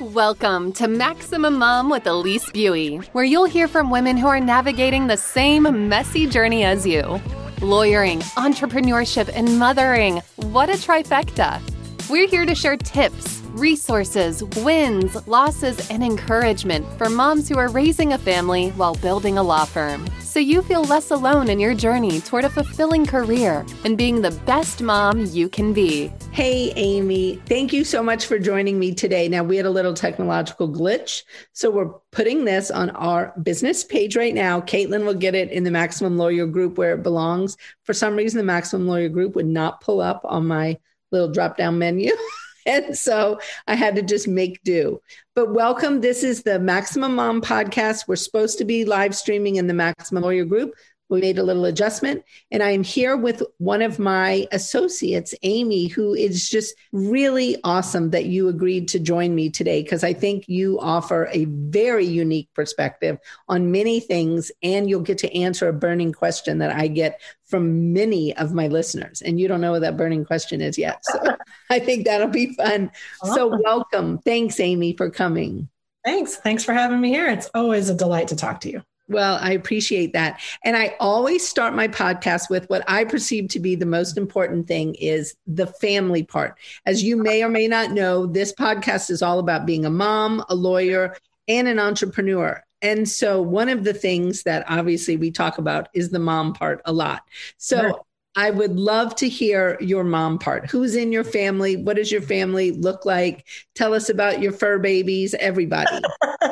Welcome to Maximum Mom with Elise Buie, where you'll hear from women who are navigating the same messy journey as you. Lawyering, entrepreneurship, and mothering. What a trifecta! We're here to share tips, resources, wins, losses, and encouragement for moms who are raising a family while building a law firm so you feel less alone in your journey toward a fulfilling career and being the best mom you can be. Hey, Amy, thank you so much for joining me today. Now, we had a little technological glitch, so we're putting this on our business page right now. Caitlin will get it in the Maximum Lawyer group where it belongs. For some reason, the Maximum Lawyer group would not pull up on my little drop down menu. and so I had to just make do. But welcome. This is the Maximum Mom podcast. We're supposed to be live streaming in the Maximum Lawyer group. We made a little adjustment. And I am here with one of my associates, Amy, who is just really awesome that you agreed to join me today because I think you offer a very unique perspective on many things. And you'll get to answer a burning question that I get from many of my listeners. And you don't know what that burning question is yet. So I think that'll be fun. So, welcome. Thanks, Amy, for coming. Thanks. Thanks for having me here. It's always a delight to talk to you. Well, I appreciate that. And I always start my podcast with what I perceive to be the most important thing is the family part. As you may or may not know, this podcast is all about being a mom, a lawyer, and an entrepreneur. And so one of the things that obviously we talk about is the mom part a lot. So I would love to hear your mom part. Who's in your family? What does your family look like? Tell us about your fur babies, everybody.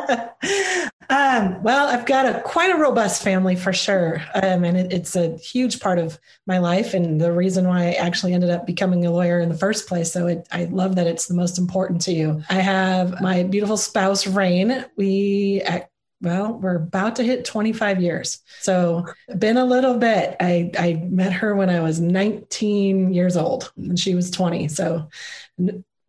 um, well, I've got a quite a robust family for sure. Um, and it, it's a huge part of my life and the reason why I actually ended up becoming a lawyer in the first place. So it, I love that it's the most important to you. I have my beautiful spouse, Rain. We well, we're about to hit 25 years. So been a little bit. I, I met her when I was 19 years old and she was 20. So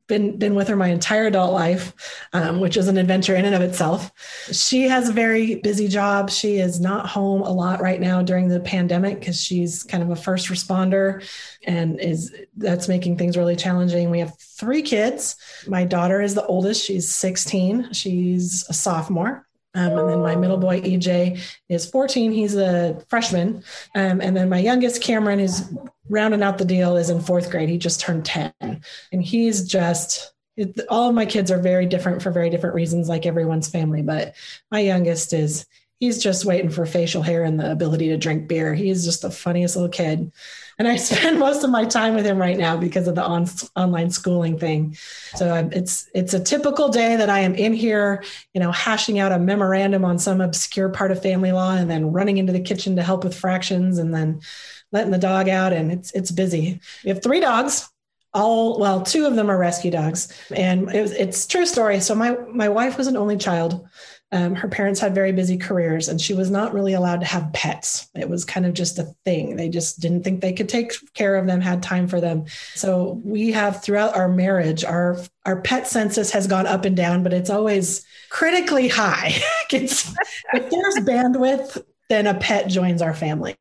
been been with her my entire adult life, um, which is an adventure in and of itself. She has a very busy job. She is not home a lot right now during the pandemic because she's kind of a first responder, and is that's making things really challenging. We have three kids. My daughter is the oldest. She's 16. She's a sophomore. Um, and then my middle boy, EJ, is 14. He's a freshman. Um, and then my youngest, Cameron, is rounding out the deal, is in fourth grade. He just turned 10. And he's just, it, all of my kids are very different for very different reasons, like everyone's family. But my youngest is, he's just waiting for facial hair and the ability to drink beer. He's just the funniest little kid and I spend most of my time with him right now because of the on, online schooling thing. So I'm, it's it's a typical day that I am in here, you know, hashing out a memorandum on some obscure part of family law, and then running into the kitchen to help with fractions, and then letting the dog out, and it's it's busy. We have three dogs. All well, two of them are rescue dogs, and it was, it's true story. So my my wife was an only child. Um, her parents had very busy careers and she was not really allowed to have pets. It was kind of just a thing. They just didn't think they could take care of them, had time for them. So we have throughout our marriage, our our pet census has gone up and down, but it's always critically high. it's, if there's bandwidth, then a pet joins our family.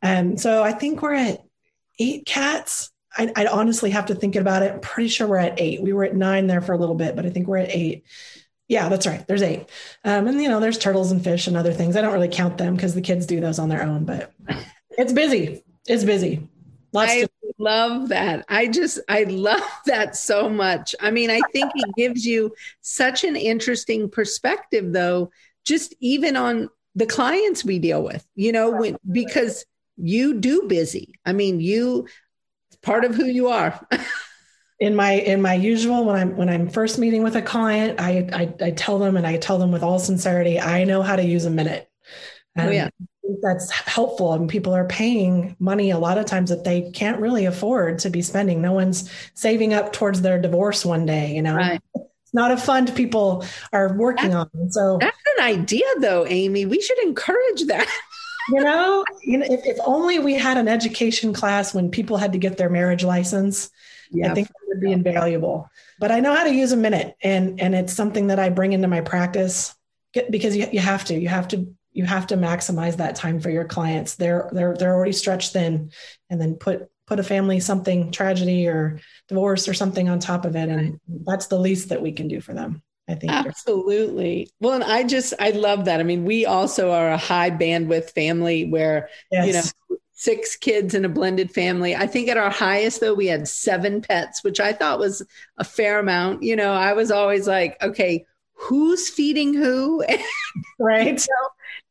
And um, so I think we're at eight cats. I, I'd honestly have to think about it. I'm pretty sure we're at eight. We were at nine there for a little bit, but I think we're at eight. Yeah, that's right. There's eight. Um, and, you know, there's turtles and fish and other things. I don't really count them because the kids do those on their own, but it's busy. It's busy. Lots I to- love that. I just, I love that so much. I mean, I think it gives you such an interesting perspective, though, just even on the clients we deal with, you know, when, because you do busy. I mean, you, it's part of who you are. in my in my usual when i'm when i'm first meeting with a client i i, I tell them and i tell them with all sincerity i know how to use a minute. And oh, yeah that's helpful. And people are paying money a lot of times that they can't really afford to be spending. No one's saving up towards their divorce one day you know? Right. it's not a fund people are working that's, on so that's an idea though amy. We should encourage that. You know, you know if, if only we had an education class when people had to get their marriage license I think that would be invaluable. But I know how to use a minute, and and it's something that I bring into my practice because you, you have to you have to you have to maximize that time for your clients. They're they're they're already stretched thin, and then put put a family something tragedy or divorce or something on top of it, and that's the least that we can do for them. I think absolutely. Well, and I just I love that. I mean, we also are a high bandwidth family where yes. you know six kids in a blended family. I think at our highest though we had seven pets, which I thought was a fair amount. You know, I was always like, okay, who's feeding who? right. so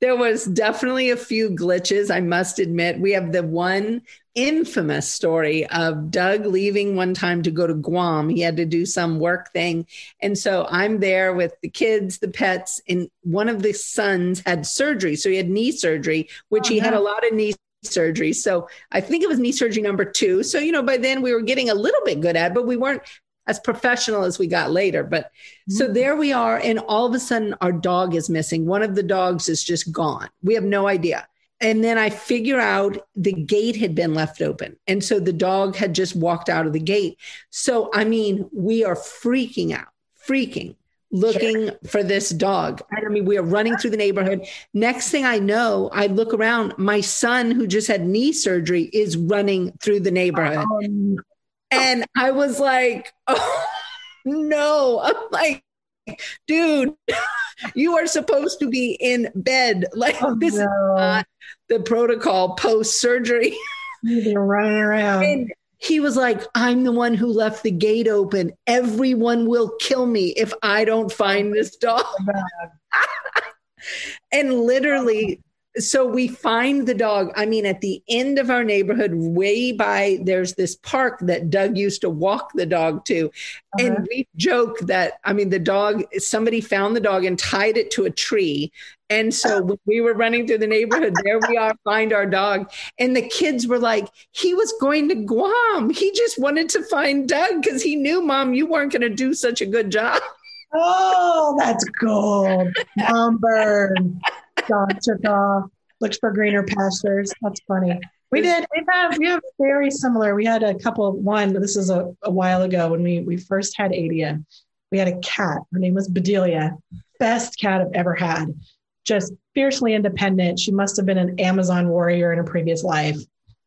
there was definitely a few glitches, I must admit. We have the one infamous story of Doug leaving one time to go to Guam. He had to do some work thing. And so I'm there with the kids, the pets, and one of the sons had surgery. So he had knee surgery, which oh, he had uh-huh. a lot of knee surgery. So I think it was knee surgery number two. So, you know, by then we were getting a little bit good at, it, but we weren't as professional as we got later. But mm-hmm. so there we are. And all of a sudden, our dog is missing. One of the dogs is just gone. We have no idea. And then I figure out the gate had been left open. And so the dog had just walked out of the gate. So, I mean, we are freaking out, freaking looking sure. for this dog. I mean, we are running through the neighborhood. Next thing I know, I look around. My son, who just had knee surgery, is running through the neighborhood. Um, and I was like, oh no. I'm like, dude, you are supposed to be in bed. Like oh, this no. is not the protocol post surgery. You're running around. And he was like, I'm the one who left the gate open. Everyone will kill me if I don't find this dog. and literally so we find the dog. I mean, at the end of our neighborhood, way by there's this park that Doug used to walk the dog to. Uh-huh. And we joke that, I mean, the dog, somebody found the dog and tied it to a tree. And so we were running through the neighborhood, there we are, find our dog. And the kids were like, he was going to Guam. He just wanted to find Doug because he knew, mom, you weren't going to do such a good job. Oh, that's gold. Mom bird dog took off, for greener pastures. That's funny. We did. We have we have very similar. We had a couple. One. This is a, a while ago when we we first had Adia. We had a cat. Her name was Bedelia. Best cat I've ever had. Just fiercely independent. She must have been an Amazon warrior in a previous life.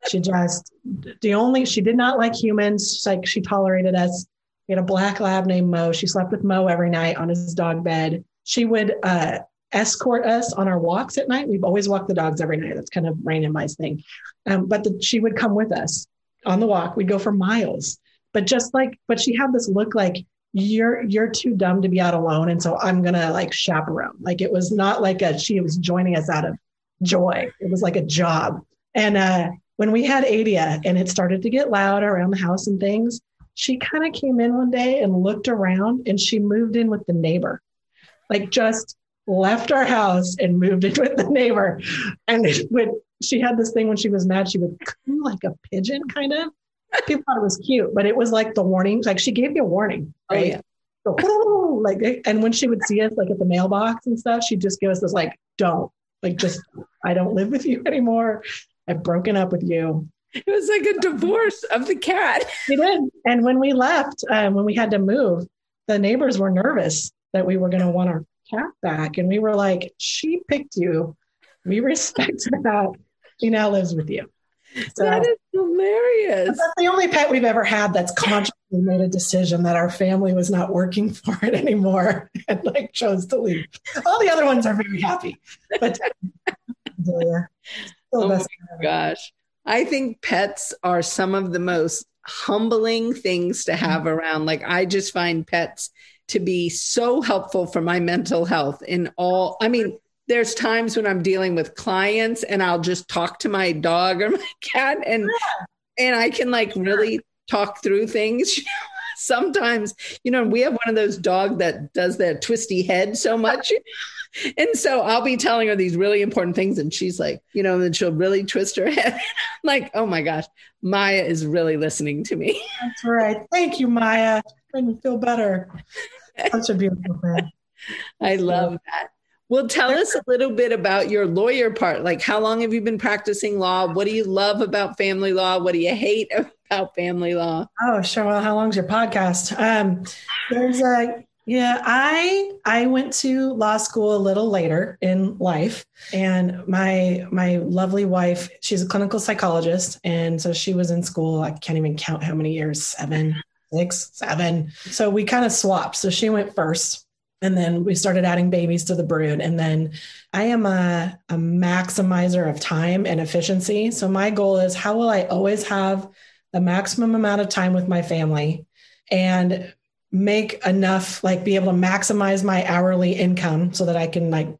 She just the only she did not like humans. She's like she tolerated us. We had a black lab named Mo. She slept with Mo every night on his dog bed. She would uh, escort us on our walks at night. We've always walked the dogs every night. That's kind of Rain and Mice thing. Um, but the, she would come with us on the walk. We'd go for miles. But just like, but she had this look like you're you're too dumb to be out alone, and so I'm gonna like chaperone. Like it was not like a she was joining us out of joy. It was like a job. And uh, when we had Adia and it started to get loud around the house and things, she kind of came in one day and looked around and she moved in with the neighbor. Like just left our house and moved in with the neighbor. And when she had this thing when she was mad, she would coo like a pigeon, kind of. People thought it was cute, but it was like the warning. Like she gave you a warning, oh, right? Oh, yeah. So, like, and when she would see us like at the mailbox and stuff, she'd just give us this like, "Don't, like, just I don't live with you anymore. I've broken up with you." It was like a divorce of the cat. She did. And when we left, um, when we had to move, the neighbors were nervous that we were going to want our cat back. And we were like, she picked you. We respect that. She now lives with you. So, that is hilarious. That's the only pet we've ever had that's consciously made a decision that our family was not working for it anymore and like chose to leave. All the other ones are very happy. But yeah, oh my gosh. I think pets are some of the most humbling things to have mm-hmm. around. Like I just find pets to be so helpful for my mental health in all i mean there's times when i'm dealing with clients and i'll just talk to my dog or my cat and and i can like really talk through things. Sometimes you know we have one of those dog that does that twisty head so much. And so i'll be telling her these really important things and she's like you know and she'll really twist her head. Like oh my gosh maya is really listening to me. That's right. Thank you maya. Made me feel better. Such a beautiful thing. I love that. Well, tell us a little bit about your lawyer part. Like, how long have you been practicing law? What do you love about family law? What do you hate about family law? Oh, sure. Well, how long's your podcast? Um, there's a yeah, I I went to law school a little later in life, and my my lovely wife, she's a clinical psychologist, and so she was in school. I can't even count how many years, seven, six, seven. So we kind of swapped. So she went first And then we started adding babies to the brood. And then I am a, a maximizer of time and efficiency. So my goal is how will I always have the maximum amount of time with my family and make enough, like be able to maximize my hourly income so that I can like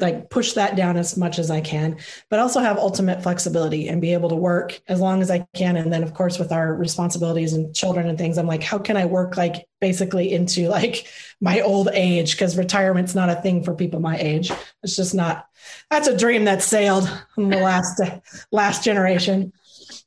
like push that down as much as I can, but also have ultimate flexibility and be able to work as long as I can. And then, of course, with our responsibilities and children and things, I'm like, how can I work like basically into like my old age? Because retirement's not a thing for people my age. It's just not. That's a dream that sailed in the last last generation.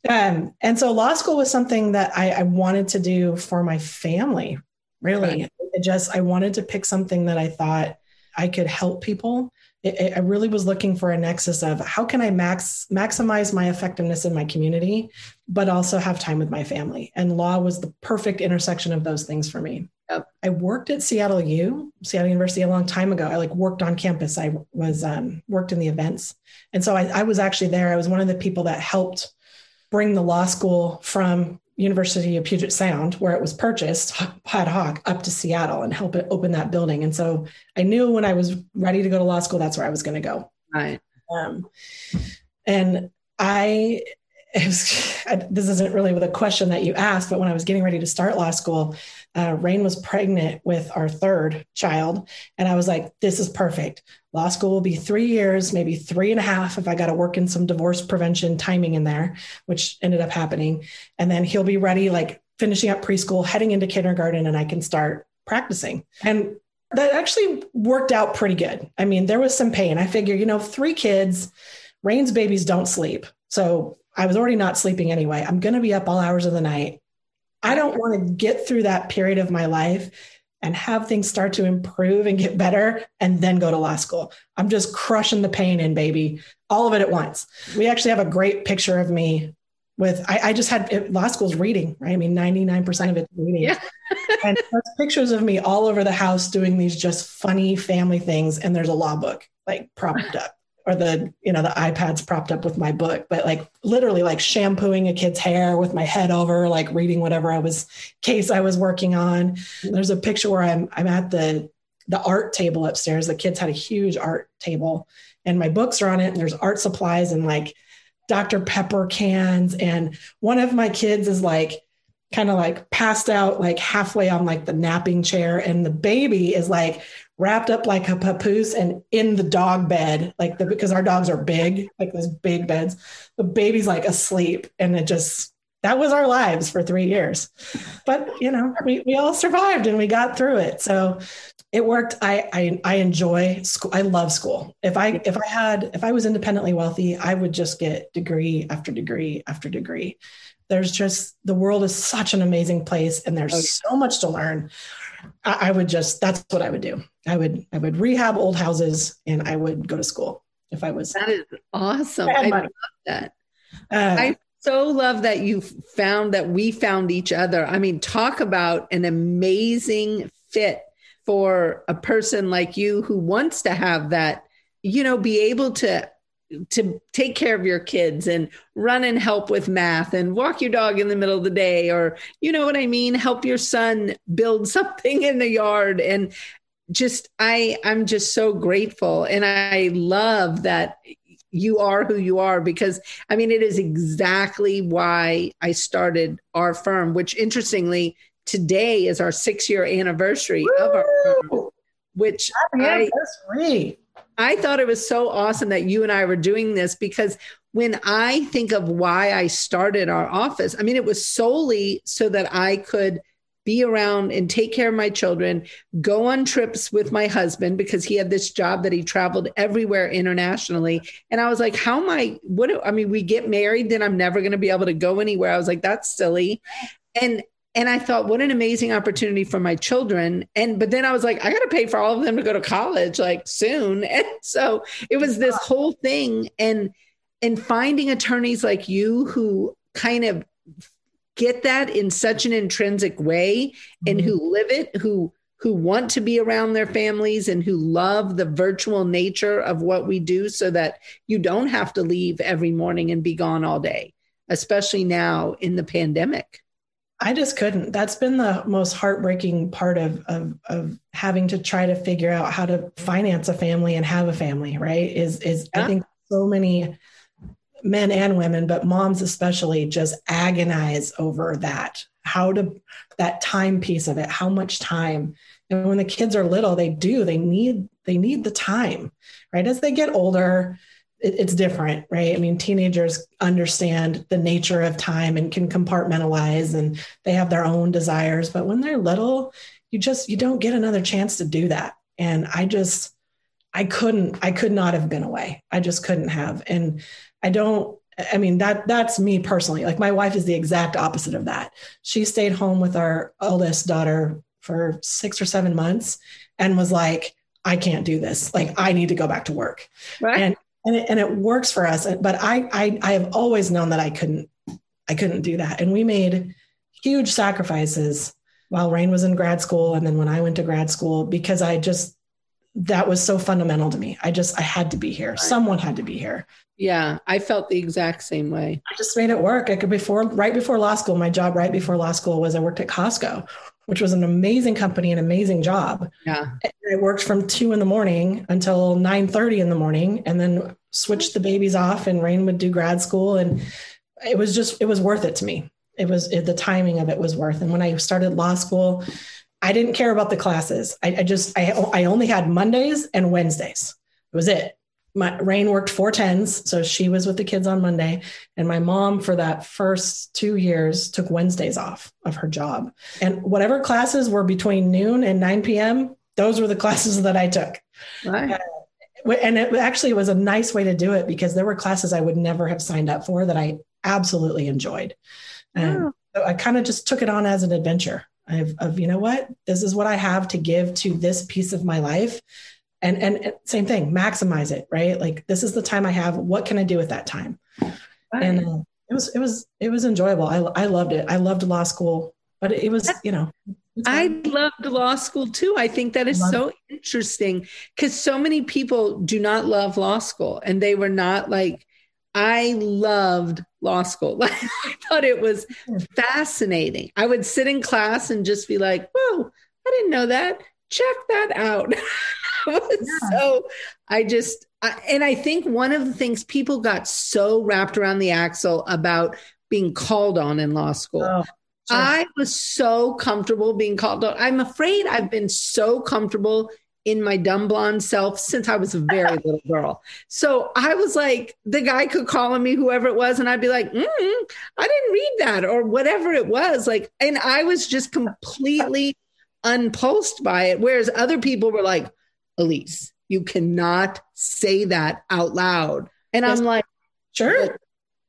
Um, and so, law school was something that I, I wanted to do for my family. Really, right. it just I wanted to pick something that I thought I could help people. It, I really was looking for a nexus of how can I max maximize my effectiveness in my community, but also have time with my family. And law was the perfect intersection of those things for me. Yep. I worked at Seattle U, Seattle University, a long time ago. I like worked on campus. I was um, worked in the events, and so I, I was actually there. I was one of the people that helped bring the law school from University of Puget Sound, where it was purchased ad hoc up to Seattle and help it open that building. And so I knew when I was ready to go to law school, that's where I was going to go. Right. Um, and I, was, this isn't really the question that you asked, but when I was getting ready to start law school, uh, Rain was pregnant with our third child. And I was like, this is perfect. Law school will be three years, maybe three and a half if I got to work in some divorce prevention timing in there, which ended up happening. And then he'll be ready, like finishing up preschool, heading into kindergarten, and I can start practicing. And that actually worked out pretty good. I mean, there was some pain. I figure, you know, three kids, Rain's babies don't sleep. So I was already not sleeping anyway. I'm going to be up all hours of the night. I don't want to get through that period of my life and have things start to improve and get better and then go to law school. I'm just crushing the pain in, baby, all of it at once. We actually have a great picture of me with, I, I just had it, law school's reading, right? I mean, 99% of it's reading. Yeah. and there's pictures of me all over the house doing these just funny family things. And there's a law book like propped up or the you know the ipads propped up with my book but like literally like shampooing a kid's hair with my head over like reading whatever i was case i was working on. There's a picture where i'm i'm at the the art table upstairs. The kids had a huge art table and my books are on it and there's art supplies and like dr pepper cans. And one of my kids is like kind of like passed out like halfway on like the napping chair and the baby is like wrapped up like a papoose and in the dog bed, like the, because our dogs are big, like those big beds. The baby's like asleep, and it just that was our lives for three years. But you know, we we all survived and we got through it. So it worked. I I, I enjoy school. I love school. If I if I had if I was independently wealthy, I would just get degree after degree after degree. There's just the world is such an amazing place, and there's oh, so much to learn. I, I would just that's what I would do. I would I would rehab old houses and I would go to school if I was. That is awesome. I, I love that. Uh, I so love that you found that we found each other. I mean, talk about an amazing fit for a person like you who wants to have that, you know, be able to to take care of your kids and run and help with math and walk your dog in the middle of the day or you know what i mean? Help your son build something in the yard. And just i i'm just so grateful. And i love that you are who you are because i mean it is exactly why i started our firm which interestingly today is our six year anniversary Woo! of our firm which Happy I, I thought it was so awesome that you and I were doing this because when I think of why I started our office, I mean, it was solely so that I could be around and take care of my children, go on trips with my husband because he had this job that he traveled everywhere internationally. And I was like, how am I? What? I mean, we get married, then I'm never going to be able to go anywhere. I was like, that's silly. And and I thought, what an amazing opportunity for my children. And but then I was like, I got to pay for all of them to go to college like soon. And so it was this whole thing. And and finding attorneys like you who kind of get that in such an intrinsic way and mm-hmm. who live it, who who want to be around their families and who love the virtual nature of what we do so that you don't have to leave every morning and be gone all day, especially now in the pandemic. I just couldn't. That's been the most heartbreaking part of, of, of having to try to figure out how to finance a family and have a family, right? Is is yeah. I think so many men and women, but moms especially, just agonize over that. How to that time piece of it, how much time. And when the kids are little, they do, they need, they need the time, right? As they get older, it, it's different, right? I mean, teenagers understand the nature of time and can compartmentalize and they have their own desires. But when they're little, you just, you don't get another chance to do that. And I just, I couldn't, I could not have been away. I just couldn't have. And I don't, I mean, that that's me personally. Like my wife is the exact opposite of that. She stayed home with our oldest daughter for six or seven months and was like, I can't do this. Like I need to go back to work. Right. And and it, and it works for us. But I, I, I have always known that I couldn't, I couldn't do that. And we made huge sacrifices while Rain was in grad school. And then when I went to grad school, because I just, that was so fundamental to me. I just, I had to be here. Someone had to be here. Yeah, I felt the exact same way. I just made it work. I could before, right before law school, my job right before law school was I worked at Costco, which was an amazing company, an amazing job. Yeah. And I worked from two in the morning until 9 30 in the morning and then switched the babies off and Rain would do grad school. And it was just, it was worth it to me. It was it, the timing of it was worth. And when I started law school, I didn't care about the classes. I, I just, I, I only had Mondays and Wednesdays. It was it my Rain worked four tens, so she was with the kids on Monday, and my mom for that first two years took Wednesdays off of her job. And whatever classes were between noon and nine p.m., those were the classes that I took. Right. Uh, and it actually was a nice way to do it because there were classes I would never have signed up for that I absolutely enjoyed. And so I kind of just took it on as an adventure of, of, you know what, this is what I have to give to this piece of my life and and same thing maximize it right like this is the time i have what can i do with that time right. and uh, it was it was it was enjoyable i i loved it i loved law school but it was you know I loved law school too. I think that is so it. interesting because so many people do not love law school and they were not like, I loved law school. I thought it was fascinating. I would sit in class and just be like, whoa, I didn't know that. Check that out. yeah. so I just, I, and I think one of the things people got so wrapped around the axle about being called on in law school. Oh, sure. I was so comfortable being called on. I'm afraid I've been so comfortable in my dumb blonde self since I was a very little girl. So I was like, the guy could call on me, whoever it was, and I'd be like, mm, I didn't read that or whatever it was. Like, and I was just completely unpulsed by it. Whereas other people were like, Elise, you cannot say that out loud. And yes. I'm like, sure.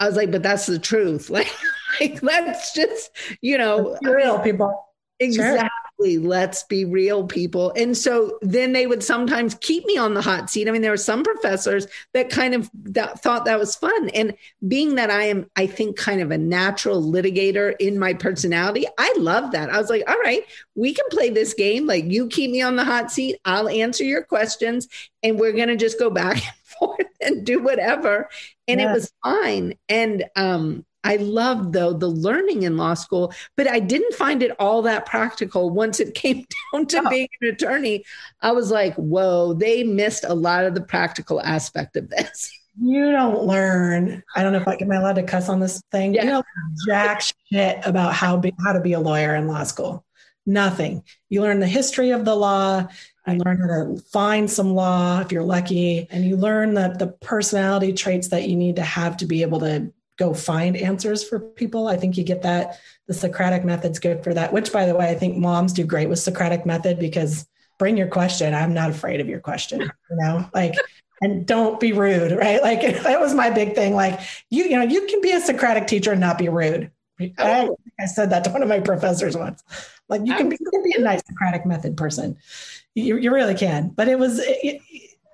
I was like, but that's the truth. Like, like let's just, you know, real people. Exactly. Sure. Let's be real people. And so then they would sometimes keep me on the hot seat. I mean, there were some professors that kind of that thought that was fun. And being that I am, I think, kind of a natural litigator in my personality, I love that. I was like, all right, we can play this game. Like you keep me on the hot seat, I'll answer your questions, and we're going to just go back and forth and do whatever. And yes. it was fine. And um, I loved though the learning in law school, but I didn't find it all that practical once it came down to oh. being an attorney. I was like, whoa, they missed a lot of the practical aspect of this. You don't learn. I don't know if I am I allowed to cuss on this thing. Yeah. You don't jack shit about how be, how to be a lawyer in law school. Nothing. You learn the history of the law. You learn how to find some law if you're lucky, and you learn the the personality traits that you need to have to be able to go find answers for people. I think you get that. The Socratic method's good for that, which by the way, I think moms do great with Socratic method because bring your question. I'm not afraid of your question, you know, like, and don't be rude, right? Like that was my big thing. Like you, you know, you can be a Socratic teacher and not be rude. I, oh. I said that to one of my professors once. Like you can be, you can be a nice Socratic method person. You, you really can. But it was, it,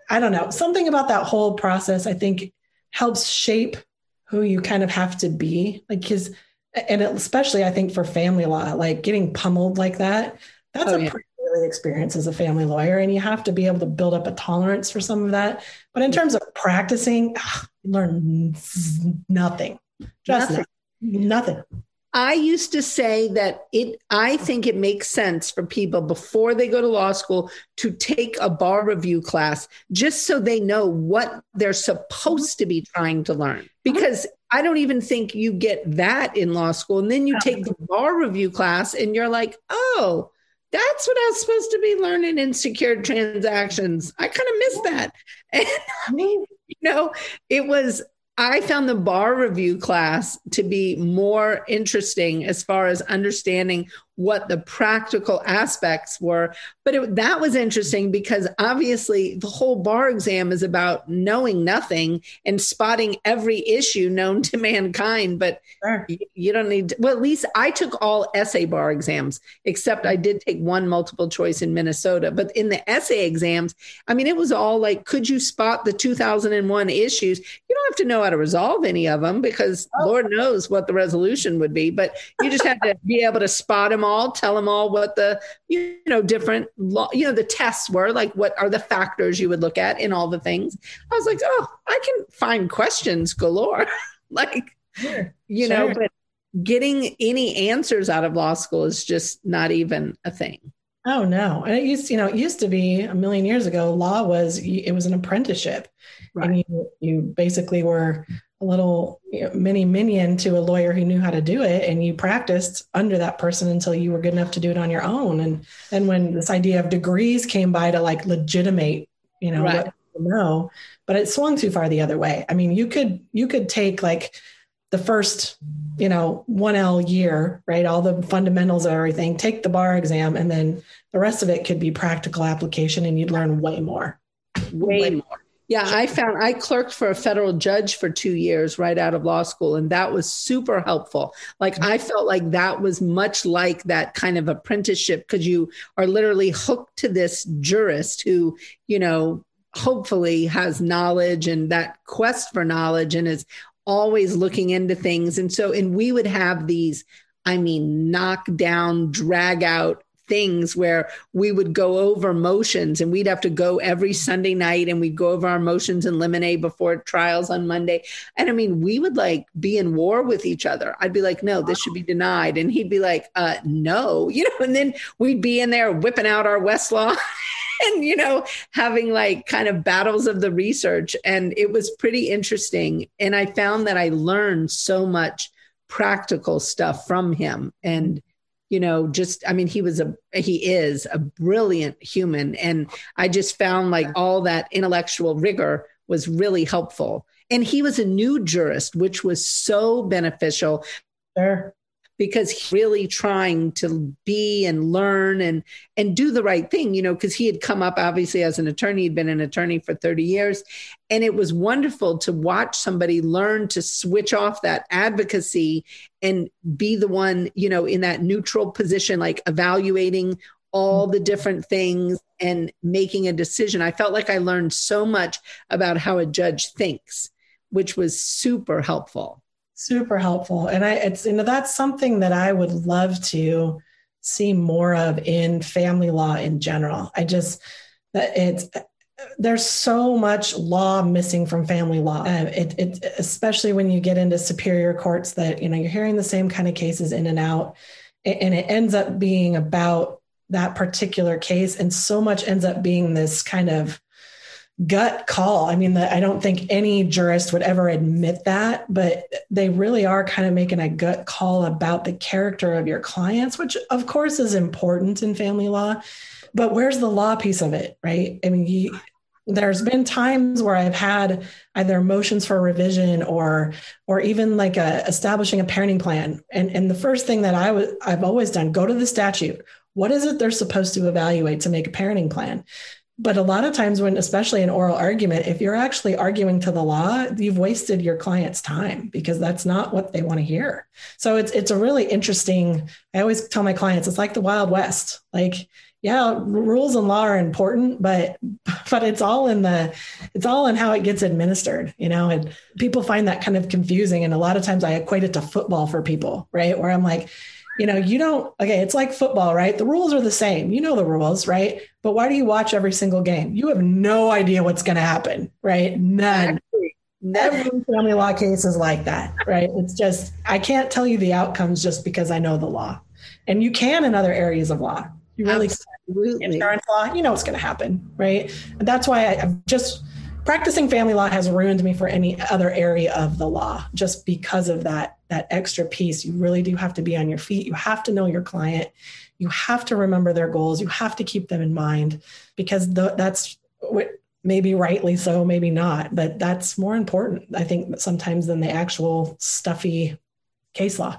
I don't know, something about that whole process, I think helps shape who you kind of have to be. Like because and especially i think for family law like getting pummeled like that that's oh, a yeah. pretty early experience as a family lawyer and you have to be able to build up a tolerance for some of that. But in terms of practicing ugh, you learn nothing. Just nothing. nothing I used to say that it, I think it makes sense for people before they go to law school to take a bar review class just so they know what they're supposed to be trying to learn. Because I don't even think you get that in law school. And then you take the bar review class and you're like, oh, that's what I was supposed to be learning in secured transactions. I kind of missed that. And, you know, it was I found the bar review class to be more interesting as far as understanding what the practical aspects were. But it, that was interesting because obviously the whole bar exam is about knowing nothing and spotting every issue known to mankind. But sure. you, you, don't need, to, well, at least I took all essay bar exams, except I did take one multiple choice in Minnesota. But in the essay exams, I mean, it was all like, could you spot the 2001 issues? You don't have to know how to resolve any of them because oh. Lord knows what the resolution would be, but you just have to be able to spot them all, tell them all what the you know different law, you know the tests were, like what are the factors you would look at in all the things. I was like, oh, I can find questions galore, like sure. you sure. know, but getting any answers out of law school is just not even a thing. Oh no. And it used, you know, it used to be a million years ago, law was it was an apprenticeship. Right. And you you basically were a little you know, mini minion to a lawyer who knew how to do it and you practiced under that person until you were good enough to do it on your own. And then when this idea of degrees came by to like legitimate you know right. what you know but it swung too far the other way. I mean you could you could take like the first you know 1l year right all the fundamentals of everything take the bar exam and then the rest of it could be practical application and you'd learn way more. Way, way more yeah, I found I clerked for a federal judge for two years right out of law school, and that was super helpful. Like, I felt like that was much like that kind of apprenticeship because you are literally hooked to this jurist who, you know, hopefully has knowledge and that quest for knowledge and is always looking into things. And so, and we would have these, I mean, knock down, drag out things where we would go over motions and we'd have to go every Sunday night and we'd go over our motions and limine before trials on Monday. And I mean, we would like be in war with each other. I'd be like, no, this should be denied. And he'd be like, uh, no, you know, and then we'd be in there whipping out our Westlaw. and you know having like kind of battles of the research and it was pretty interesting and i found that i learned so much practical stuff from him and you know just i mean he was a he is a brilliant human. And i just found like all that intellectual rigor was really helpful. And he was a new jurist which was so beneficial. Sure because he's really trying to be and learn and and do the right thing you know because he had come up obviously as an attorney he'd been an attorney for 30 years. And it was wonderful to watch somebody learn to switch off that advocacy and be the one you know in that neutral position like evaluating all the different things and making a decision. I felt like i learned so much about how a judge thinks which was super helpful super helpful. And i it's you know that's something that i would love to see more of in family law in general. I just that it's there's so much law missing from family law. Uh, it, it especially when you get into superior courts that you know you're hearing the same kind of cases in and out and it ends up being about that particular case. And so much ends up being this kind of gut call. I mean, the, I don't think any jurist would ever admit that, but they really are kind of making a gut call about the character of your clients, which of course is important in family law. But where's the law piece of it, right? I mean, you, there's been times where I've had either motions for revision or or even like a, establishing a parenting plan. And and the first thing that I was I've always done, go to the statute. What is it they're supposed to evaluate to make a parenting plan? But a lot of times, when especially an oral argument, if you're actually arguing to the law, you've wasted your client's time because that's not what they want to hear. So it's it's a really interesting. I always tell my clients it's like the Wild West. Like, yeah, rules and law are important, but but it's all in the it's all in how it gets administered, you know. And people find that kind of confusing. And a lot of times, I equate it to football for people, right? Where I'm like, you know, you don't, okay, it's like football, right? The rules are the same. You know the rules, right? But why do you watch every single game? You have no idea what's going to happen, right? None. Every family law case is like that, right? It's just, I can't tell you the outcomes just because I know the law. And you can in other areas of law. You really Absolutely. insurance law, you know what's going to happen, right? And that's why I, I'm just practicing family law has ruined me for any other area of the law just because of that that extra piece. You really do have to be on your feet. You have to know your client. You have to remember their goals. You have to keep them in mind because that's what maybe rightly so, maybe not, but that's more important, I think, sometimes than the actual stuffy case law.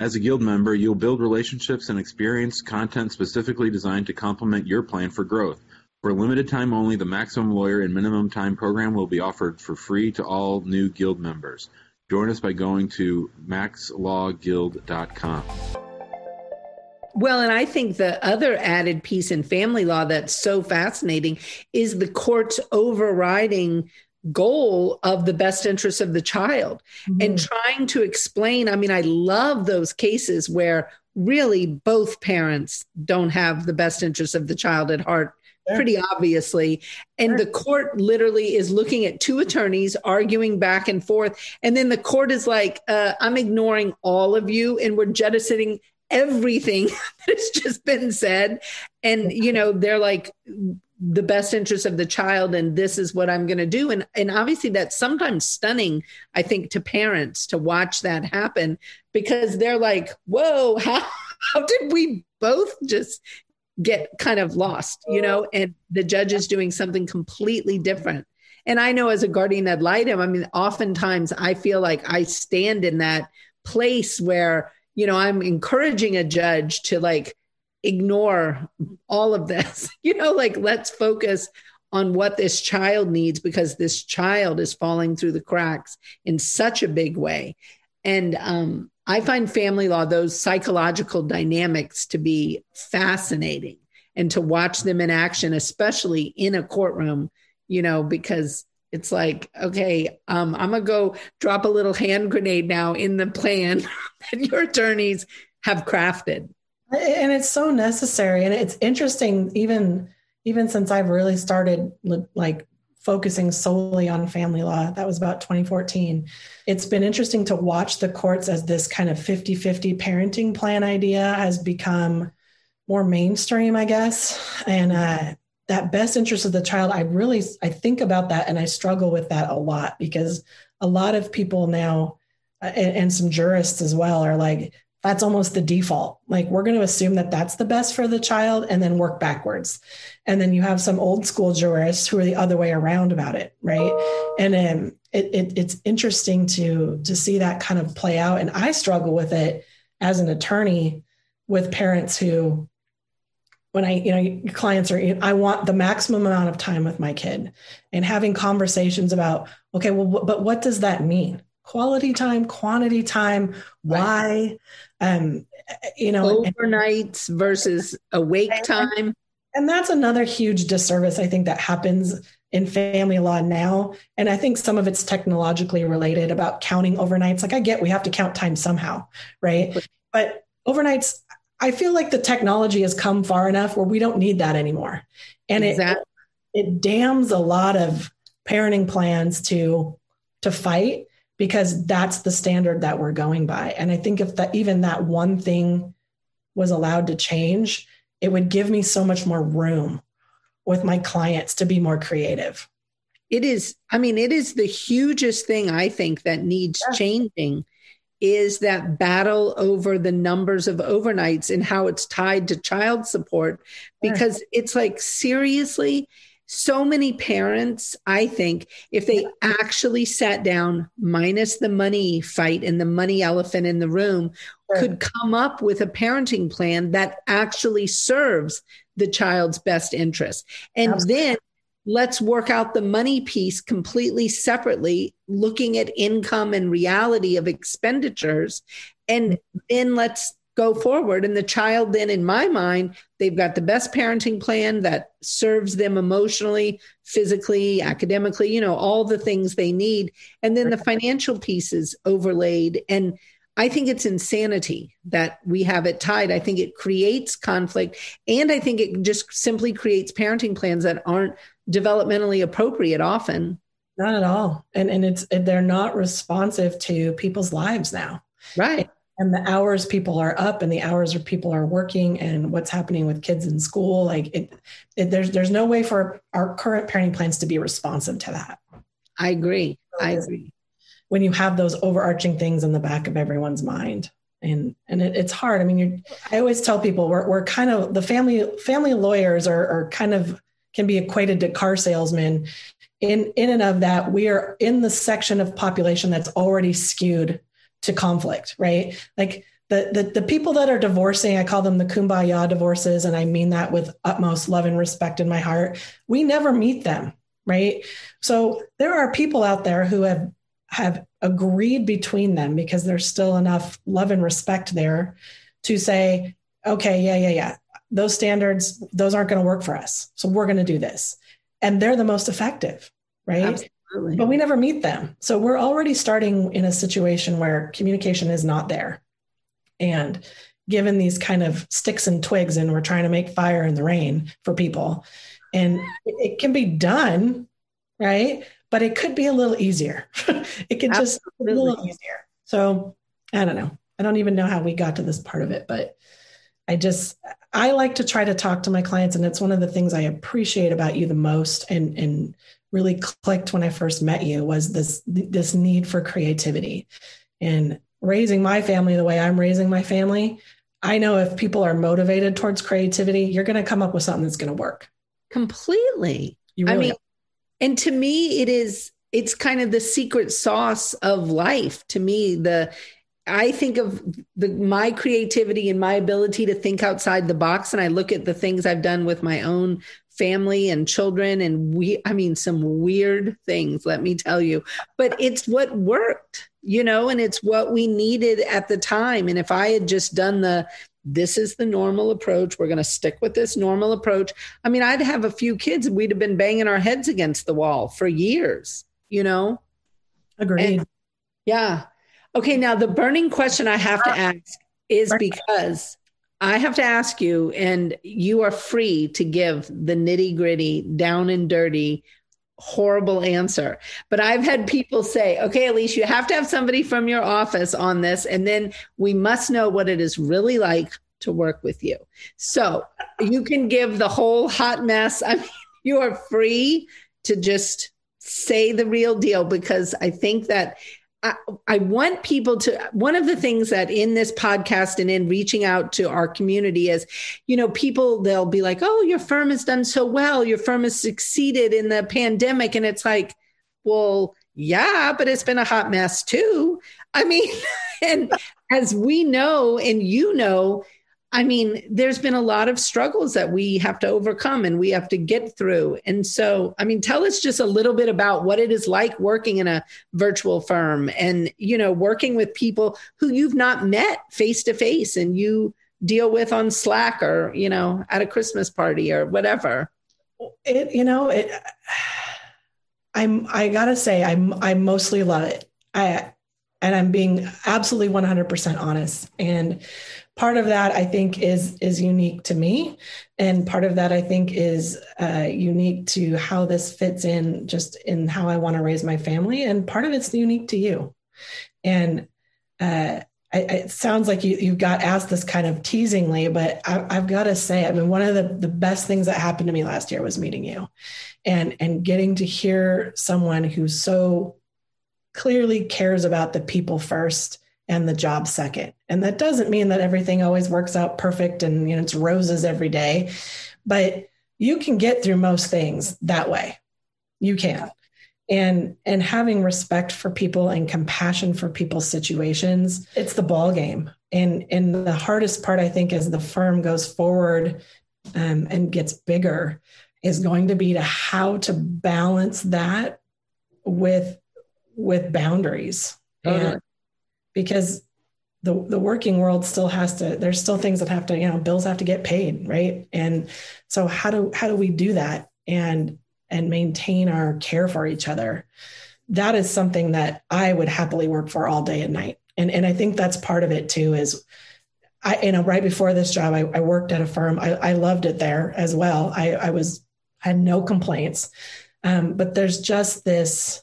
As a Guild member, you'll build relationships and experience content specifically designed to complement your plan for growth. For a limited time only, the Maximum Lawyer and Minimum Time program will be offered for free to all new Guild members. Join us by going to maxlawguild.com. Well, and I think the other added piece in family law that's so fascinating is the court's overriding goal of the best interest of the child mm-hmm. and trying to explain. I mean, I love those cases where really both parents don't have the best interest of the child at heart pretty obviously. And the court literally is looking at two attorneys arguing back and forth. And then the court is like, uh, I'm ignoring all of you and we're jettisoning everything that's just been said. And, you know, they're like, the best interest of the child and this is what i'm going to do. And and obviously that's sometimes stunning i think to parents to watch that happen because they're like whoa how, how did we both just get kind of lost you know? And the judge is doing something completely different. And i know as a guardian ad litem i mean oftentimes i feel like i stand in that place where you know i'm encouraging a judge to like ignore all of this. You know, like let's focus on what this child needs because this child is falling through the cracks in such a big way. And um, I find family law, those psychological dynamics to be fascinating and to watch them in action, especially in a courtroom, you know, because it's like, okay, um, I'm going to go drop a little hand grenade now in the plan that your attorneys have crafted and it's so necessary and it's interesting even even since i've really started like focusing solely on family law that was about 2014 it's been interesting to watch the courts as this kind of 50-50 parenting plan idea has become more mainstream i guess and uh, that best interest of the child i really i think about that and i struggle with that a lot because a lot of people now and, and some jurists as well are like that's almost the default. Like we're going to assume that that's the best for the child and then work backwards. And then you have some old school jurists who are the other way around about it, right? And um, it, it, it's interesting to to see that kind of play out. And I struggle with it as an attorney with parents who, when I, you know, clients are, I want the maximum amount of time with my kid, and having conversations about, okay, well, but what does that mean? quality time, quantity time, why, um, you know, overnights versus awake time. And that's another huge disservice I think that happens in family law now. And I think some of it's technologically related about counting overnights. Like I get we have to count time somehow, right? But overnights, I feel like the technology has come far enough where we don't need that anymore. And exactly. it it damns a lot of parenting plans to to fight because that's the standard that we're going by. And I think if that even that one thing was allowed to change, it would give me so much more room with my clients to be more creative. It is, I mean, it is the hugest thing I think that needs yeah. changing is that battle over the numbers of overnights and how it's tied to child support because it's like seriously so many parents, I think, if they actually sat down, minus the money fight and the money elephant in the room, sure. could come up with a parenting plan that actually serves the child's best interest. And Absolutely. then let's work out the money piece completely separately, looking at income and reality of expenditures. And mm-hmm. then let's go forward. And the child, then, in my mind, they've got the best parenting plan that serves them emotionally, physically, academically, you know, all the things they need. And then the financial pieces overlaid. And I think it's insanity that we have it tied. I think it creates conflict. And I think it just simply creates parenting plans that aren't developmentally appropriate often. Not at all. And, and it's, they're not responsive to people's lives now. Right. And the hours people are up and the hours people are working and what's happening with kids in school. Like it, it there's, there's no way for our current parenting plans to be responsive to that. I agree. I agree when you have those overarching things in the back of everyone's mind and and it, it's hard i mean you i always tell people we're, we're kind of the family family lawyers are, are kind of can be equated to car salesmen in in and of that we are in the section of population that's already skewed to conflict right like the, the, the people that are divorcing, I call them the kumbaya divorces, and I mean that with utmost love and respect in my heart. We never meet them, right? So there are people out there who have have agreed between them because there's still enough love and respect there to say, okay, yeah, yeah, yeah, those standards, those aren't going to work for us. So we're going to do this. And they're the most effective, right? Absolutely. But we never meet them. So we're already starting in a situation where communication is not there. And given these kind of sticks and twigs, and we're trying to make fire in the rain for people, and it can be done, right? but it could be a little easier. it could just be a little easier. So I don't know. I don't even know how we got to this part of it, but I just I like to try to talk to my clients, and it's one of the things I appreciate about you the most, and and really clicked when I first met you was this this need for creativity, and raising my family the way I'm raising my family. I know if people are motivated towards creativity, you're going to come up with something that's going to work. Completely. Really I mean, and to me it is it's kind of the secret sauce of life to me the I think of the my creativity and my ability to think outside the box and I look at the things I've done with my own family and children and we I mean some weird things let me tell you but it's what worked you know and it's what we needed at the time and if I had just done the this is the normal approach. We're going to stick with this normal approach. I mean, I'd have a few kids, and we'd have been banging our heads against the wall for years, you know? Agreed. And, yeah. Okay. Now, the burning question I have to ask is because I have to ask you, and you are free to give the nitty gritty, down and dirty horrible answer. But I've had people say, okay, Elise, you have to have somebody from your office on this, and then we must know what it is really like to work with you. So you can give the whole hot mess. I mean, you are free to just say the real deal because I think that I, want people to one of the things that in this podcast and in reaching out to our community is you know people they'll be like oh your firm has done so well. Your firm has succeeded in the pandemic. And it's like well yeah but it's been a hot mess too. I mean and as we know and you know I mean, there's been a lot of struggles that we have to overcome and we have to get through. And so, I mean, tell us just a little bit about what it is like working in a virtual firm and, you know, working with people who you've not met face to face and you deal with on Slack or, you know, at a Christmas party or whatever. It, you know, it, I'm, I gotta say, I'm, I mostly love it. I, and I'm being absolutely 100% honest. And part of that I think is is unique to me, and part of that I think is uh, unique to how this fits in just in how I want to raise my family, and part of it's unique to you. And uh, I, it sounds like you you got asked this kind of teasingly, but I, have got to say, I mean, one of the the best things that happened to me last year was meeting you, and and getting to hear someone who's so clearly cares about the people first and the job second. And that doesn't mean that everything always works out perfect and you know it's roses every day, but you can get through most things that way. You can. And and having respect for people and compassion for people's situations, it's the ball game. And and the hardest part I think as the firm goes forward um, and gets bigger is going to be to how to balance that with with boundaries. Totally. and because the the working world still has to there's still things that have to you know bills have to get paid right? And so how do how do we do that and and maintain our care for each other? That is something that i would happily work for all day and night. And and i think that's part of it too is i you know right before this job i, I worked at a firm. I, I loved it there as well. I i was had no complaints. Um, but there's just this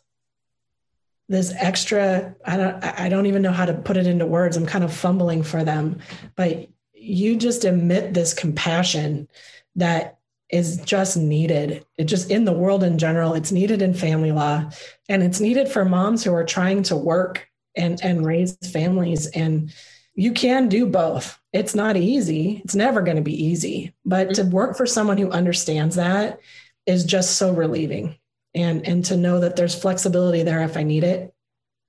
this extra i don't i don't even know how to put it into words. I'm kind of fumbling for them but you just emit this compassion that is just needed. It just in the world in general it's needed in family law and it's needed for moms who are trying to work and and raise families and you can do both. It's not easy. It's never going to be easy but to work for someone who understands that is just so relieving and and to know that there's flexibility there if I need it,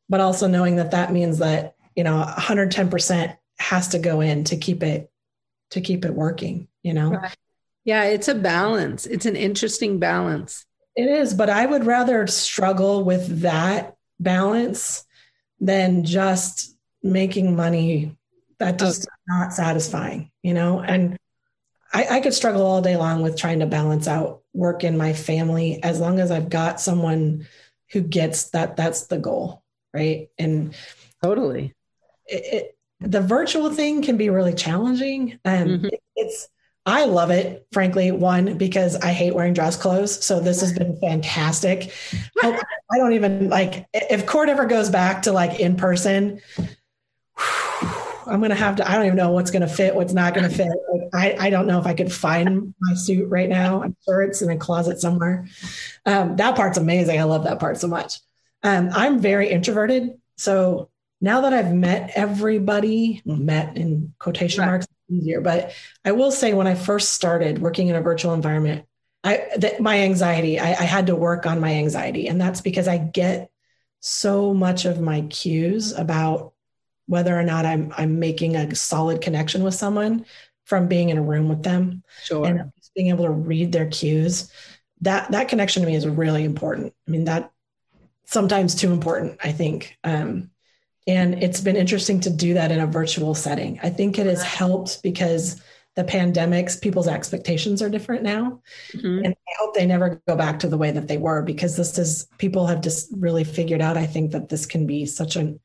but also knowing that that means that you know 110% has to go in to keep it to keep it working. You know. Right. Yeah, it's a balance. It's an interesting balance. It is, but I would rather struggle with that balance than just making money that oh. just okay. not satisfying, you know? And I, I, could struggle all day long with trying to balance out work in my family as long as I've got someone who gets that that's the goal. Right. And totally. It, it, the virtual thing can be really challenging. And mm-hmm. it, it's, I love it, frankly, one, because I hate wearing dress clothes. So this has been fantastic. I don't even like if court ever goes back to like in person, I'm going to have to, I don't even know what's going to fit, what's not going to fit. Like, I, I don't know if I could find my suit right now. I'm sure it's in a closet somewhere. Um, that part's amazing. I love that part so much. Um, I'm very introverted. So now that I've met everybody, met in quotation right. marks, easier. But I will say, when I first started working in a virtual environment, I that my anxiety, I, I had to work on my anxiety, and that's because I get so much of my cues about whether or not I'm I'm making a solid connection with someone from being in a room with them sure. and being able to read their cues. That that connection to me is really important. I mean that sometimes too important, I think. Um, and it's been interesting to do that in a virtual setting. I think it has helped because the pandemics, people's expectations are different now. Mm-hmm. And I hope they never go back to the way that they were because this is, people have just really figured out, I think, that this can be such an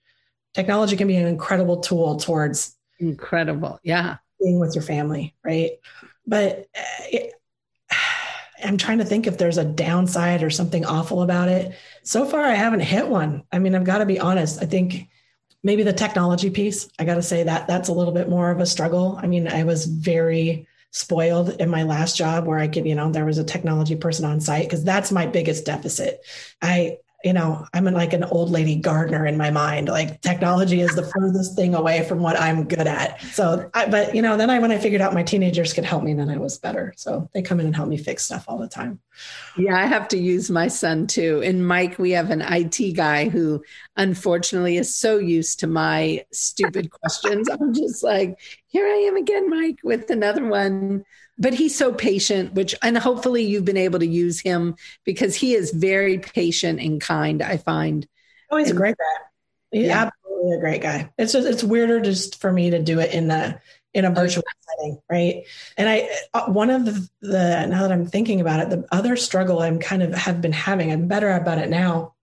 technology can be an incredible tool towards incredible. Yeah. being with your family right? But uh, it, i'm trying to think if there's a downside or something awful about it. So far i haven't hit one. I mean i've got to be honest. I think maybe the technology piece i got to say that that's a little bit more of a struggle. I mean i was very spoiled in my last job where i could you know there was a technology person on site because that's my biggest deficit. I you know, I'm like an old lady gardener in my mind. Like technology is the furthest thing away from what I'm good at. So, I, but you know, then I, when I figured out my teenagers could help me, then I was better. So they come in and help me fix stuff all the time. Yeah, I have to use my son too. And Mike, we have an IT guy who unfortunately is so used to my stupid questions. I'm just like, here I am again, Mike, with another one but he's so patient which and hopefully you've been able to use him because he is very patient and kind i find. Oh he's and, a great guy. He's yeah. absolutely a great guy. It's just it's weirder just for me to do it in the in a virtual setting right? And i uh, one of the, the now that i'm thinking about it the other struggle i'm kind of have been having i'm better about it now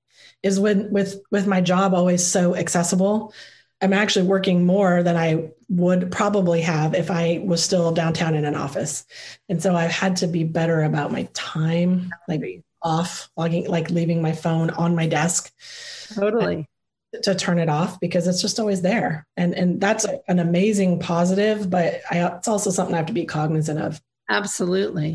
is when with with my job always so accessible I'm actually working more than I would probably have if I was still downtown in an office. And so I've had to be better about my time, like off, logging, like leaving my phone on my desk. Totally. To turn it off because it's just always there. And and that's an amazing positive, but I, it's also something I have to be cognizant of. Absolutely.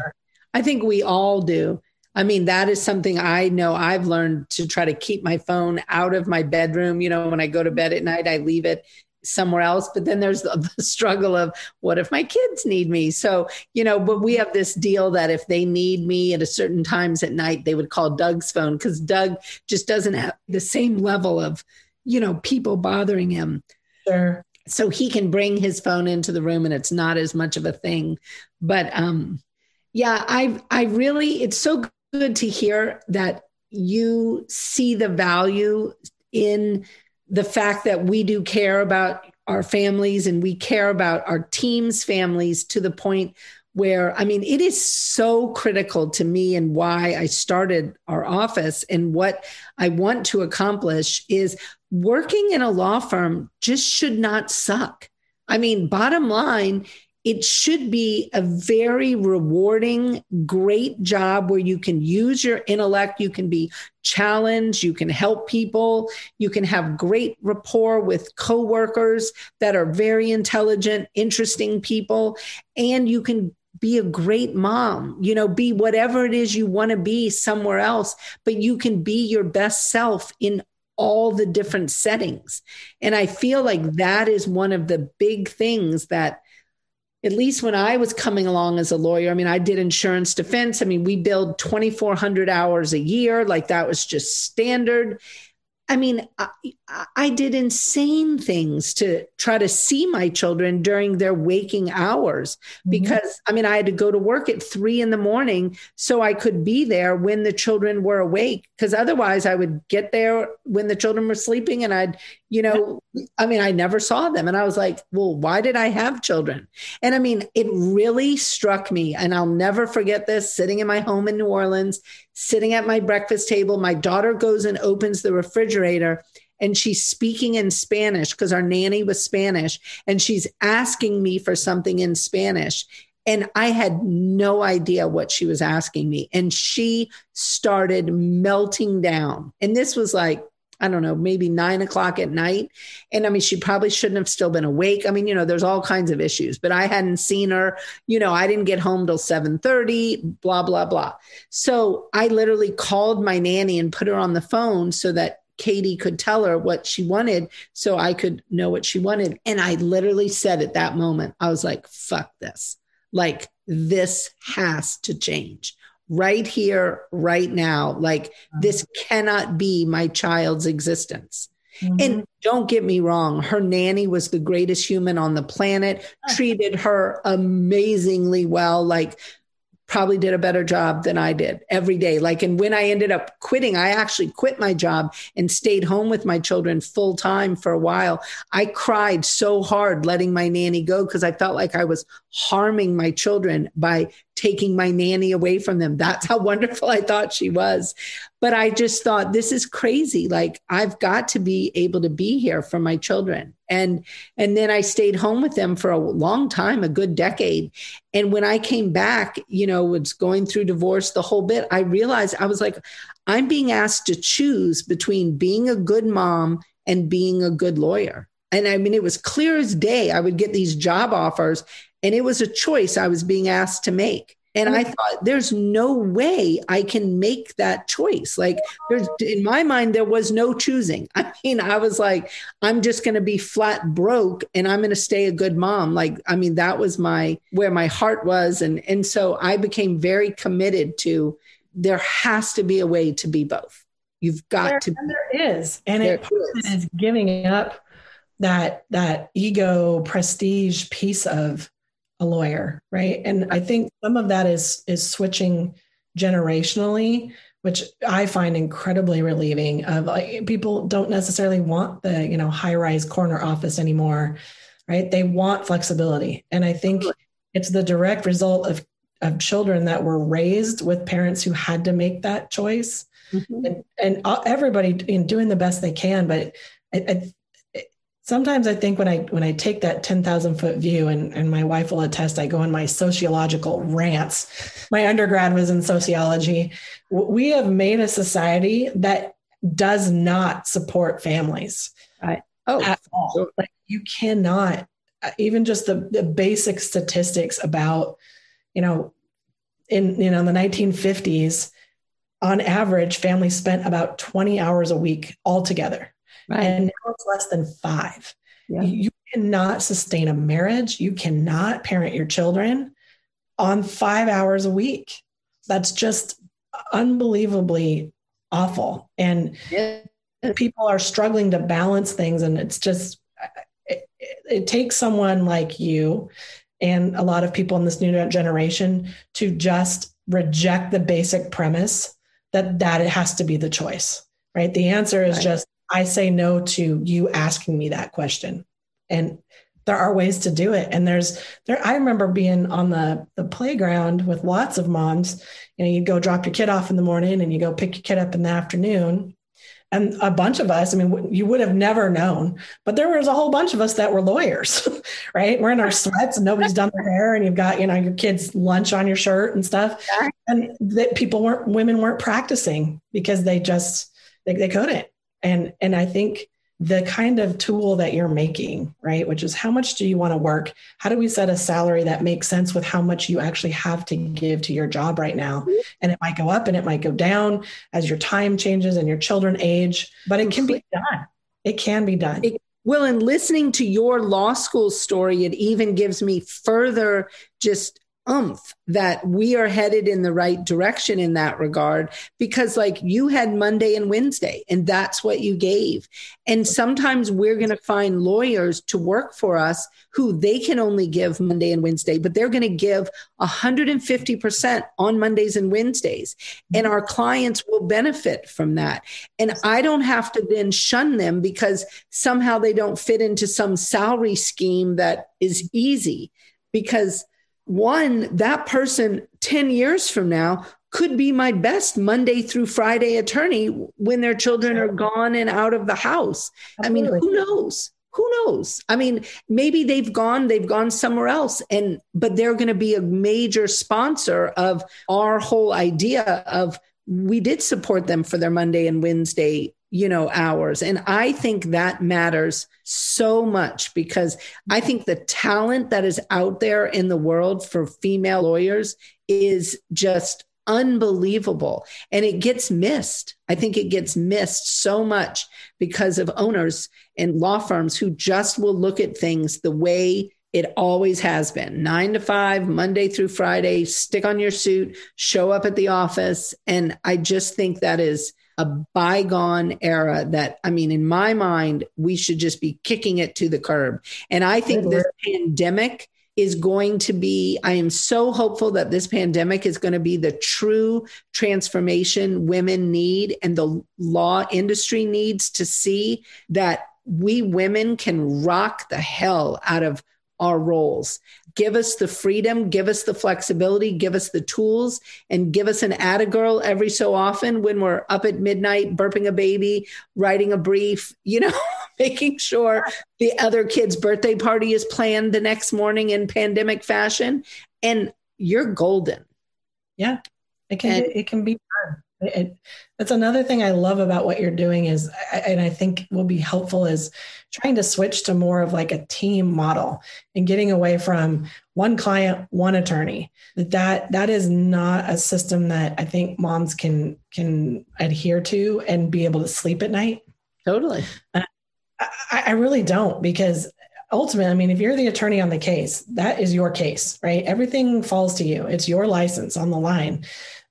I think we all do. I mean, that is something I know I've learned to try to keep my phone out of my bedroom. You know, when I go to bed at night, I leave it somewhere else. But then there's the, the, struggle of what if my kids need me? So, you know, but we have this deal that if they need me at a certain times at night, they would call Doug's phone because Doug just doesn't have the same level of, you know, people bothering him. Sure. So he can bring his phone into the room and it's not as much of a thing. But um Yeah, I I really it's so good to hear that you see the value in the fact that we do care about our families and we care about our team's families to the point where I mean, it is so critical to me and why I started our office and what I want to accomplish is working in a law firm just should not suck. I mean, bottom line, it should be a very rewarding, great job where you can use your intellect, you can be challenged, you can help people, you can have great rapport with coworkers that are very intelligent, interesting people, and you can be a great mom, you know, be whatever it is you want to be somewhere else, but you can be your best self in all the different settings. And I feel like that is one of the big things that at least when I was coming along as a lawyer, I mean, I did insurance defense. I mean, we billed 2,400 hours a year, like that was just standard. I mean, I, I, did insane things to try to see my children during their waking hours mm-hmm. because mm-hmm. I mean, I had to go to work at three in the morning so I could be there when the children were awake. Because otherwise, I would get there when the children were sleeping and I'd, you know, I mean, I never saw them. And I was like, well, why did I have children? And I mean, it really struck me. And I'll never forget this sitting in my home in New Orleans sitting at my breakfast table. My daughter goes and opens the refrigerator and she's speaking in Spanish because our nanny was Spanish and she's asking me for something in Spanish. And I had no idea what she was asking me. And she started melting down. And this was like I don't know, maybe nine o'clock at night. And I mean, she probably shouldn't have still been awake. I mean, you know, there's all kinds of issues, but I hadn't seen her. You know, I didn't get home till 7:30, blah, blah, blah. So I literally called my nanny and put her on the phone so that Katie could tell her what she wanted so I could know what she wanted. And I literally said at that moment, I was like, fuck this. Like, this has to change right here, right now. Like, this cannot be my child's existence. Mm-hmm. And don't get me wrong, her nanny was the greatest human on the planet, treated her amazingly well. Like, probably did a better job than I did every day. Like, and when I ended up quitting, I actually quit my job and stayed home with my children full time for a while. I cried so hard letting my nanny go because I felt like I was harming my children by taking my nanny away from them. That's how wonderful I thought she was. But I just thought, this is crazy. Like, I've got to be able to be here for my children. And and then I stayed home with them for a long time, a good decade. And when I came back, you know, was going through divorce, the whole bit, I realized I was like, I'm being asked to choose between being a good mom and being a good lawyer. And I mean, it was clear as day. I would get these job offers and it was a choice I was being asked to make. And I mm-hmm. thought, there's no way I can make that choice. Like, there's in my mind, there was no choosing. I mean, I was like, I'm just going to be flat broke and I'm going to stay a good mom. Like, I mean, that was my where my heart was. And, and so I became very committed to there has to be a way to be both. You've got there, to. And there is. And there it is. is giving up that that ego prestige piece of a lawyer, right? And I think some of that is is switching generationally, which I find incredibly relieving. Of like people don't necessarily want the you know high rise corner office anymore, right? They want flexibility, and I think it's the direct result of of children that were raised with parents who had to make that choice, mm-hmm. and, and everybody in doing the best they can. But I, I, sometimes I think when I when I take that 10,000 foot view and, and my wife will attest, I go on my sociological rants. My undergrad was in sociology. We have made a society that does not support families. Right. Oh, at all. Like you cannot uh, even just the, the basic statistics about, you know, in you know in the 1950s, on average, families spent about 20 hours a week all together Right. And now it's less than five. Yeah. You cannot sustain a marriage. You cannot parent your children on five hours a week. That's just unbelievably awful. And yeah. people are struggling to balance things. And it's just, it, it, takes someone like you and a lot of people in this new generation to just reject the basic premise that that it has to be the choice right the answer is right. just i say no to you asking me that question. And there are ways to do it. And there's there i remember being on the the playground with lots of moms. You know you go drop your kid off in the morning and you go pick your kid up in the afternoon. And a bunch of us i mean you would have never known but there was a whole bunch of us that were lawyers right? We're in our sweats and nobody's done their hair and you've got you know your kids lunch on your shirt and stuff. And that people weren't women weren't practicing because they just they, they couldn't and and i think the kind of tool that you're making, right? Which is how much do you want to work? How do we set a salary that makes sense with how much you actually have to give to your job right now? And it might go up and it might go down as your time changes and your children age, but it can be done. It can be done. It, well, in listening to your law school story, it even gives me further just umph that we are headed in the right direction in that regard because like you had Monday and Wednesday and that's what you gave. And sometimes we're going to find lawyers to work for us who they can only give Monday and Wednesday, but they're going to give 150% on Mondays and Wednesdays. And our clients will benefit from that. And I don't have to then shun them because somehow they don't fit into some salary scheme that is easy because one, that person 10 years from now could be my best Monday through Friday attorney when their children are gone and out of the house. Absolutely. I mean, who knows? Who knows? I mean, maybe they've gone, they've gone somewhere else, and but they're going to be a major sponsor of our whole idea of we did support them for their Monday and Wednesday you know hours. And i think that matters so much because i think the talent that is out there in the world for female lawyers is just unbelievable. And it gets missed. I think it gets missed so much because of owners and law firms who just will look at things the way it always has been. Nine to five, Monday through Friday, stick on your suit, show up at the office. And I just think that is a bygone era that, I mean, in my mind, we should just be kicking it to the curb. And I think this pandemic is going to be, I am so hopeful that this pandemic is going to be the true transformation women need and the law industry needs to see that we women can rock the hell out of our roles. Give us the freedom, give us the flexibility, give us the tools, and give us an atta girl every so often when we're up at midnight burping a baby, writing a brief, you know, making sure the other kid's birthday party is planned the next morning in pandemic fashion. And you're golden. Yeah. It can and, it can be. It, that's another thing I love about what you're doing is, and I think will be helpful is trying to switch to more of like a team model and getting away from one client, one attorney. That that is not a system that I think moms can can adhere to and be able to sleep at night. Totally. Uh, I, I really don't because ultimately, I mean, if you're the attorney on the case, that is your case, right? Everything falls to you. It's your license on the line.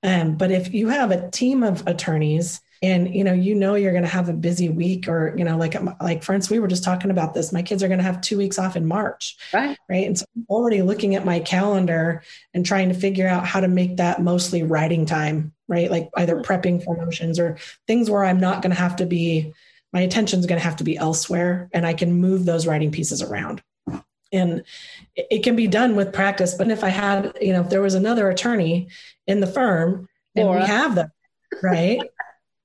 Um, but if you have a team of attorneys and you know you know you're going to have a busy week or you know like like for instance we were just talking about this. My kids are going to have two weeks off in march right. right? And so i'm already looking at my calendar and trying to figure out how to make that mostly writing time right? Like either prepping for motions or things where i'm not going to have to be my attention is going to have to be elsewhere and i can move those writing pieces around and it can be done with practice but if i had you know if there was another attorney in the firm and Laura. we have them right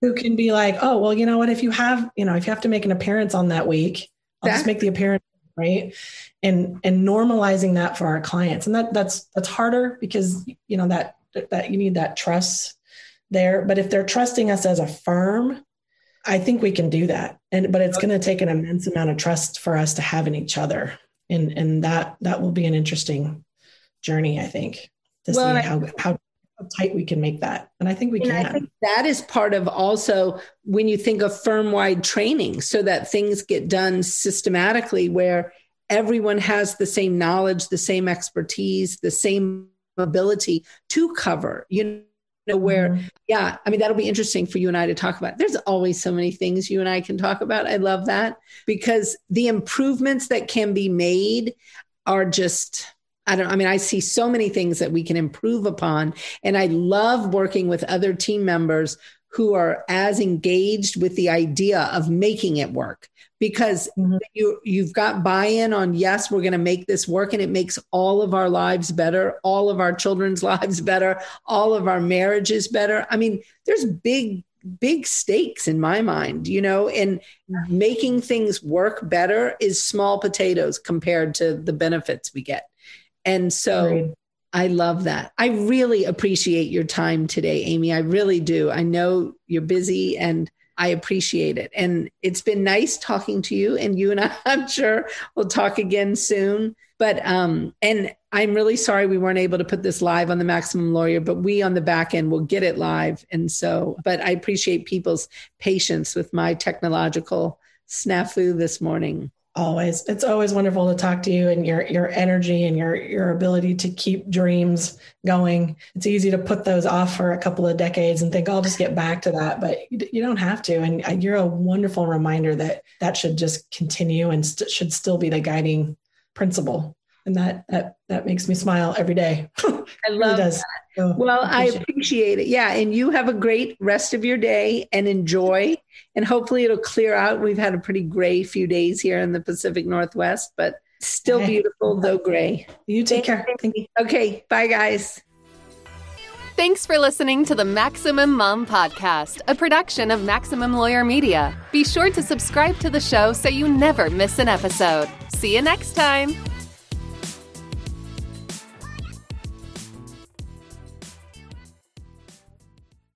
who can be like oh well you know what? If you have you know if you have to make an appearance on that week i'll just make the appearance right and and normalizing that for our clients. And that that's that's harder because you know that that you need that trust there. But if they're trusting us as a firm i think we can do that. And but it's going to take an immense amount of trust for us to have in each other and and that that will be an interesting journey i think to well, see how how tight we can make that. And i think we can I think that is part of also when you think of firm wide training so that things get done systematically where everyone has the same knowledge the same expertise the same ability to cover you know where mm-hmm. yeah i mean that'll be interesting for you and i to talk about there's always so many things you and i can talk about i love that because the improvements that can be made are just I don't, know I mean, I see so many things that we can improve upon. And I love working with other team members who are as engaged with the idea of making it work because mm-hmm. you you've got buy-in on yes we're going to make this work and it makes all of our lives better all of our children's lives better all of our marriages better i mean there's big big stakes in my mind you know and making things work better is small potatoes compared to the benefits we get and so I love that. I really appreciate your time today, Amy. I really do. I know you're busy and I appreciate it. And it's been nice talking to you. And you and I, I'm sure we'll talk again soon. But, um, and I'm really sorry we weren't able to put this live on the Maximum Lawyer, but we on the back end will get it live. And so, but I appreciate people's patience with my technological snafu this morning. Always. It's always wonderful to talk to you and your your energy and your your ability to keep dreams going. It's easy to put those off for a couple of decades and think I'll just get back to that, but you, don't have to and uh, you're a wonderful reminder that that should just continue and st- should still be the guiding principle. And that that that makes me smile every day. I love really does. So, well, I appreciate, I appreciate it. Yeah. And you have a great rest of your day and enjoy. And hopefully it'll clear out. We've had a pretty gray few days here in the Pacific Northwest, but still beautiful, though gray. You take care. Thank you. Okay. Bye, guys. Thanks for listening to the Maximum Mom Podcast, a production of Maximum Lawyer Media. Be sure to subscribe to the show so you never miss an episode. See you next time.